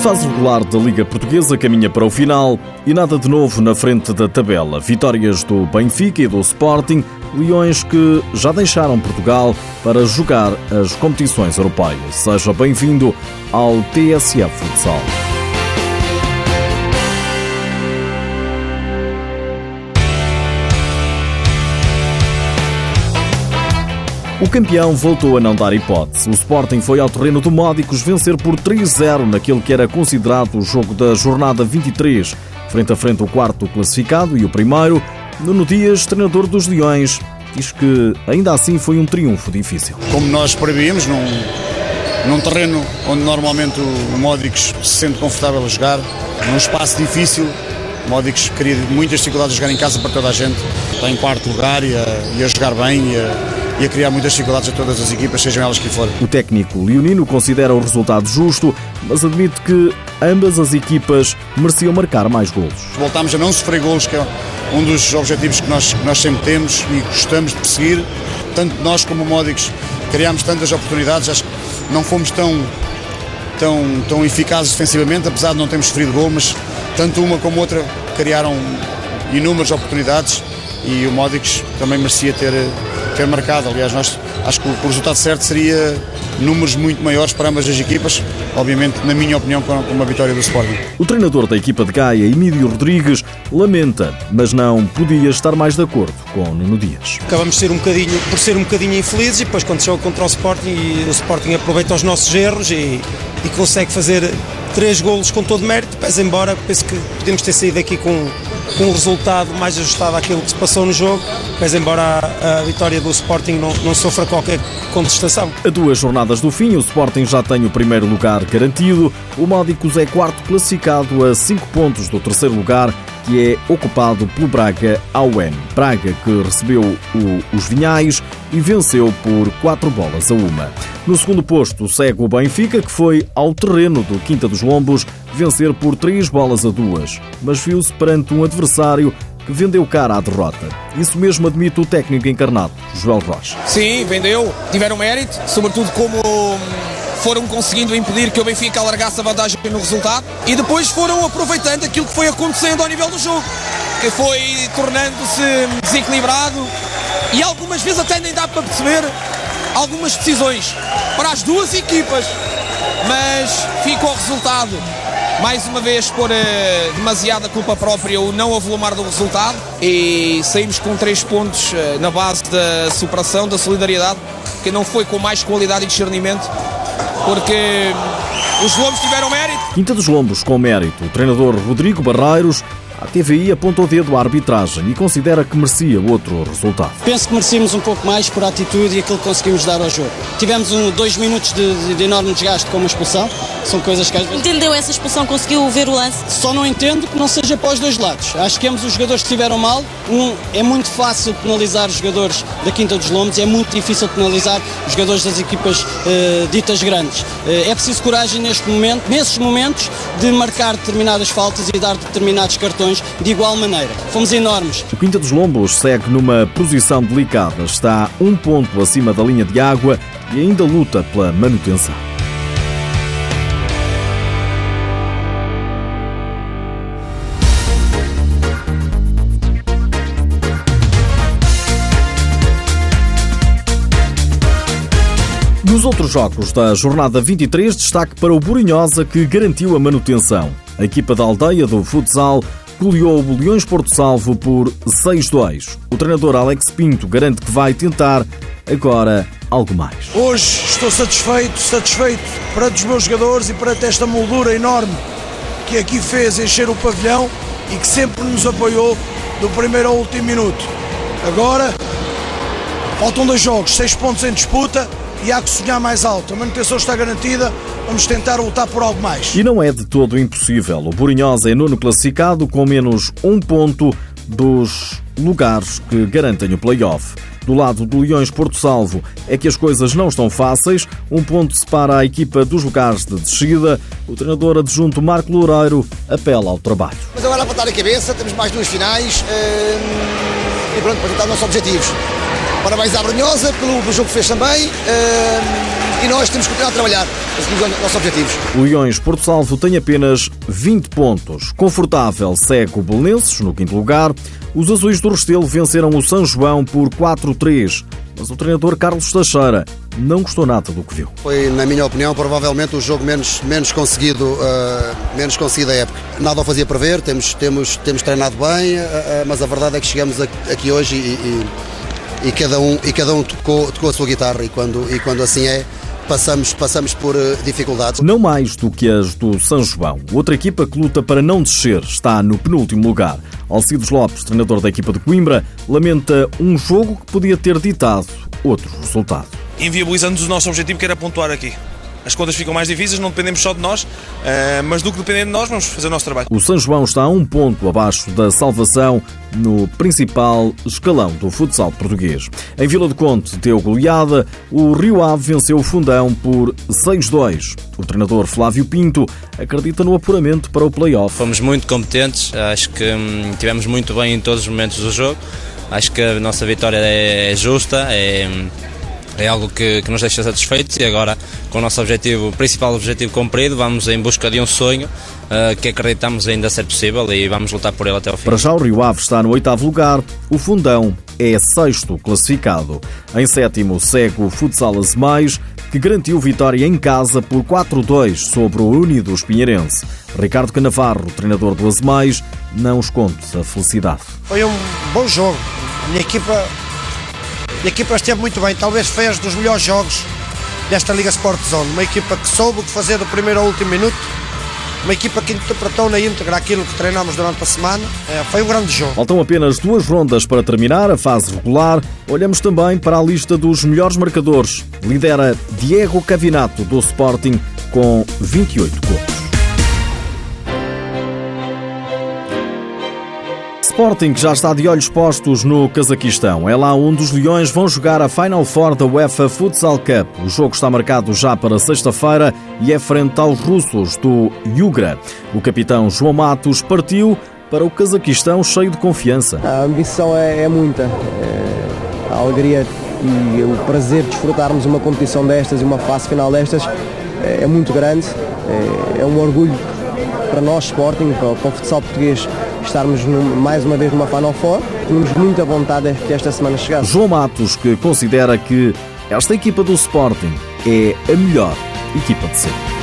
fase regular da Liga Portuguesa caminha para o final e nada de novo na frente da tabela. Vitórias do Benfica e do Sporting, leões que já deixaram Portugal para jogar as competições europeias. Seja bem-vindo ao TSF Futsal. O campeão voltou a não dar hipótese. O Sporting foi ao terreno do Módicos vencer por 3-0 naquele que era considerado o jogo da jornada 23. Frente a frente o quarto classificado e o primeiro. Nuno Dias, treinador dos Leões, diz que ainda assim foi um triunfo difícil. Como nós prevíamos, num, num terreno onde normalmente o Módicos se sente confortável a jogar, num espaço difícil, Módicos queria muitas dificuldades de jogar em casa para toda a gente. Está em quarto lugar e a, e a jogar bem e a, e a criar muitas dificuldades a todas as equipas, sejam elas que forem. O técnico leonino considera o resultado justo, mas admite que ambas as equipas mereciam marcar mais golos. Voltámos a não sofrer golos, que é um dos objetivos que nós, que nós sempre temos e gostamos de perseguir. Tanto nós como o Módicos criámos tantas oportunidades, acho que não fomos tão, tão, tão eficazes defensivamente, apesar de não termos sofrido gol, mas tanto uma como outra criaram inúmeras oportunidades e o Módicos também merecia ter ter marcado. Aliás, nós acho que o, resultado certo seria números muito maiores para ambas as equipas, obviamente, na minha opinião, com uma vitória do Sporting. O treinador da equipa de Gaia, Emílio Rodrigues, lamenta, mas não podia estar mais de acordo com Nuno Dias. Acabamos ser um bocadinho, por ser um bocadinho infelizes e depois quando joga contra o Sporting e o Sporting aproveita os nossos erros e, e consegue fazer três golos com todo mérito, pese embora penso que podemos ter saído aqui com um resultado mais ajustado àquilo que se passou no jogo, mas embora a, a vitória do Sporting não, não sofra qualquer contestação. A duas jornadas do fim, o Sporting já tem o primeiro lugar garantido. O Módicos é quarto classificado a 5 pontos do terceiro lugar que é ocupado pelo Braga AUM. Braga que recebeu o, os Vinhais e venceu por 4 bolas a uma. No segundo posto segue o Benfica, que foi ao terreno do Quinta dos Lombos vencer por 3 bolas a 2, mas viu-se perante um adversário que vendeu cara à derrota. Isso mesmo admite o técnico encarnado, Joel Rocha. Sim, vendeu, tiveram mérito, sobretudo como foram conseguindo impedir que o Benfica alargasse a vantagem no resultado e depois foram aproveitando aquilo que foi acontecendo ao nível do jogo, que foi tornando-se desequilibrado e algumas vezes até nem dá para perceber algumas decisões para as duas equipas, mas fica o resultado. Mais uma vez por uh, demasiada culpa própria o não avolumar do resultado e saímos com três pontos uh, na base da superação, da solidariedade, que não foi com mais qualidade e discernimento porque os Lombos tiveram mérito. Quinta dos Lombos com mérito. O treinador Rodrigo Barreiros a TVI aponta o dedo à arbitragem e considera que merecia outro resultado. Penso que merecíamos um pouco mais por atitude e aquilo que conseguimos dar ao jogo. Tivemos um, dois minutos de, de, enorme desgaste com uma expulsão, são coisas que às vezes... Entendeu essa expulsão? Conseguiu ver o lance? Só não entendo que não seja para os dois lados. Acho que ambos os jogadores estiveram mal. Um, é muito fácil penalizar os jogadores da Quinta dos Lombos, é muito difícil penalizar os jogadores das equipas uh, ditas grandes. Uh, é preciso coragem neste momento, nesses momentos, de marcar determinadas faltas e dar determinados cartões de igual maneira. Fomos enormes. O Quinta dos Lombos segue numa posição delicada. Está um ponto acima da linha de água e ainda luta pela manutenção. Nos outros jogos da jornada 23, destaque para o Borinhosa que garantiu a manutenção. A equipa da aldeia do futsal goleou o Leões Porto Salvo por 6-2. O treinador Alex Pinto garante que vai tentar agora algo mais. Hoje estou satisfeito, satisfeito perante os meus jogadores e perante esta moldura enorme que aqui fez encher o pavilhão e que sempre nos apoiou do primeiro ao último minuto. Agora faltam dois jogos, seis pontos em disputa e há que sonhar mais alto. A manutenção está garantida, vamos tentar lutar por algo mais. E não é de todo impossível. O Borinhosa é nono classificado com menos um ponto dos lugares que garantem o play-off. Do lado do Leões Porto Salvo é que as coisas não estão fáceis. Um ponto separa a equipa dos lugares de descida. O treinador adjunto Marco Loureiro apela ao trabalho. Mas agora a levantar a cabeça, temos mais duas finais hum, e pronto, para tentar os nossos objetivos. Parabéns à Brunhosa pelo, pelo jogo que fez também. Uh, e nós temos que continuar a trabalhar os nossos objetivos. O Leões Porto Salvo tem apenas 20 pontos. Confortável segue o Belenenses no quinto lugar. Os azuis do Restelo venceram o São João por 4-3 mas o treinador Carlos Teixeira não gostou nada do que viu. Foi, na minha opinião, provavelmente o jogo menos, menos, conseguido, uh, menos conseguido da época. Nada o fazia prever, temos, temos, temos treinado bem, uh, uh, mas a verdade é que chegamos aqui hoje e, e, e, cada um, e cada um tocou, tocou a sua guitarra e quando, e quando assim é, passamos, passamos por dificuldades. Não mais do que as do São João. Outra equipa que luta para não descer está no penúltimo lugar. Alcides Lopes, treinador da equipa de Coimbra, lamenta um jogo que podia ter ditado outro resultado. Inviabilizando o nosso objetivo que era pontuar aqui as contas ficam mais difíceis, não dependemos só de nós, eh, mas do que depender de nós, vamos fazer o nosso trabalho. O São João está a um ponto abaixo da salvação no principal escalão do futsal português. Em Vila do Conte deu goleada, o Rio Ave venceu o Fundão por 6-2. O treinador Flávio Pinto acredita no apuramento para o play-off. Fomos muito competentes, acho que hum, tivemos muito bem em todos os momentos do jogo. Acho que a nossa vitória é justa, é hum, é algo que, que nos deixa satisfeitos e agora com o nosso objetivo, o principal objetivo cumprido, vamos em busca de um sonho uh, que acreditamos ainda ser possível e vamos lutar por ele até ao fim. Para já o Rio Ave está no oitavo lugar, o Fundão é sexto classificado. Em sétimo segue o Futsal Azemais, que garantiu vitória em casa por 4-2 sobre o Unidos Pinheirense. Ricardo Canavarro, treinador do Azemais, não esconde a felicidade. Foi um bom jogo. A minha equipa a equipa esteve muito bem, talvez fez dos melhores jogos desta Liga Sport Zone. Uma equipa que soube o que fazer do primeiro ao último minuto, uma equipa que interpretou na íntegra aquilo que treinámos durante a semana. É, foi um grande jogo. Faltam apenas duas rondas para terminar a fase regular. Olhamos também para a lista dos melhores marcadores. Lidera Diego Cavinato do Sporting com 28 gols. Sporting já está de olhos postos no Cazaquistão. É lá onde os Leões vão jogar a Final Four da UEFA Futsal Cup. O jogo está marcado já para sexta-feira e é frente aos russos do Yugra. O capitão João Matos partiu para o Cazaquistão cheio de confiança. A ambição é, é muita. É, a alegria e o prazer de desfrutarmos uma competição destas e uma fase final destas é, é muito grande. É, é um orgulho para nós, Sporting, para, para o futsal português, estarmos mais uma vez numa Final Four. Tínhamos muita vontade que esta semana chegasse. João Matos, que considera que esta equipa do Sporting é a melhor equipa de sempre.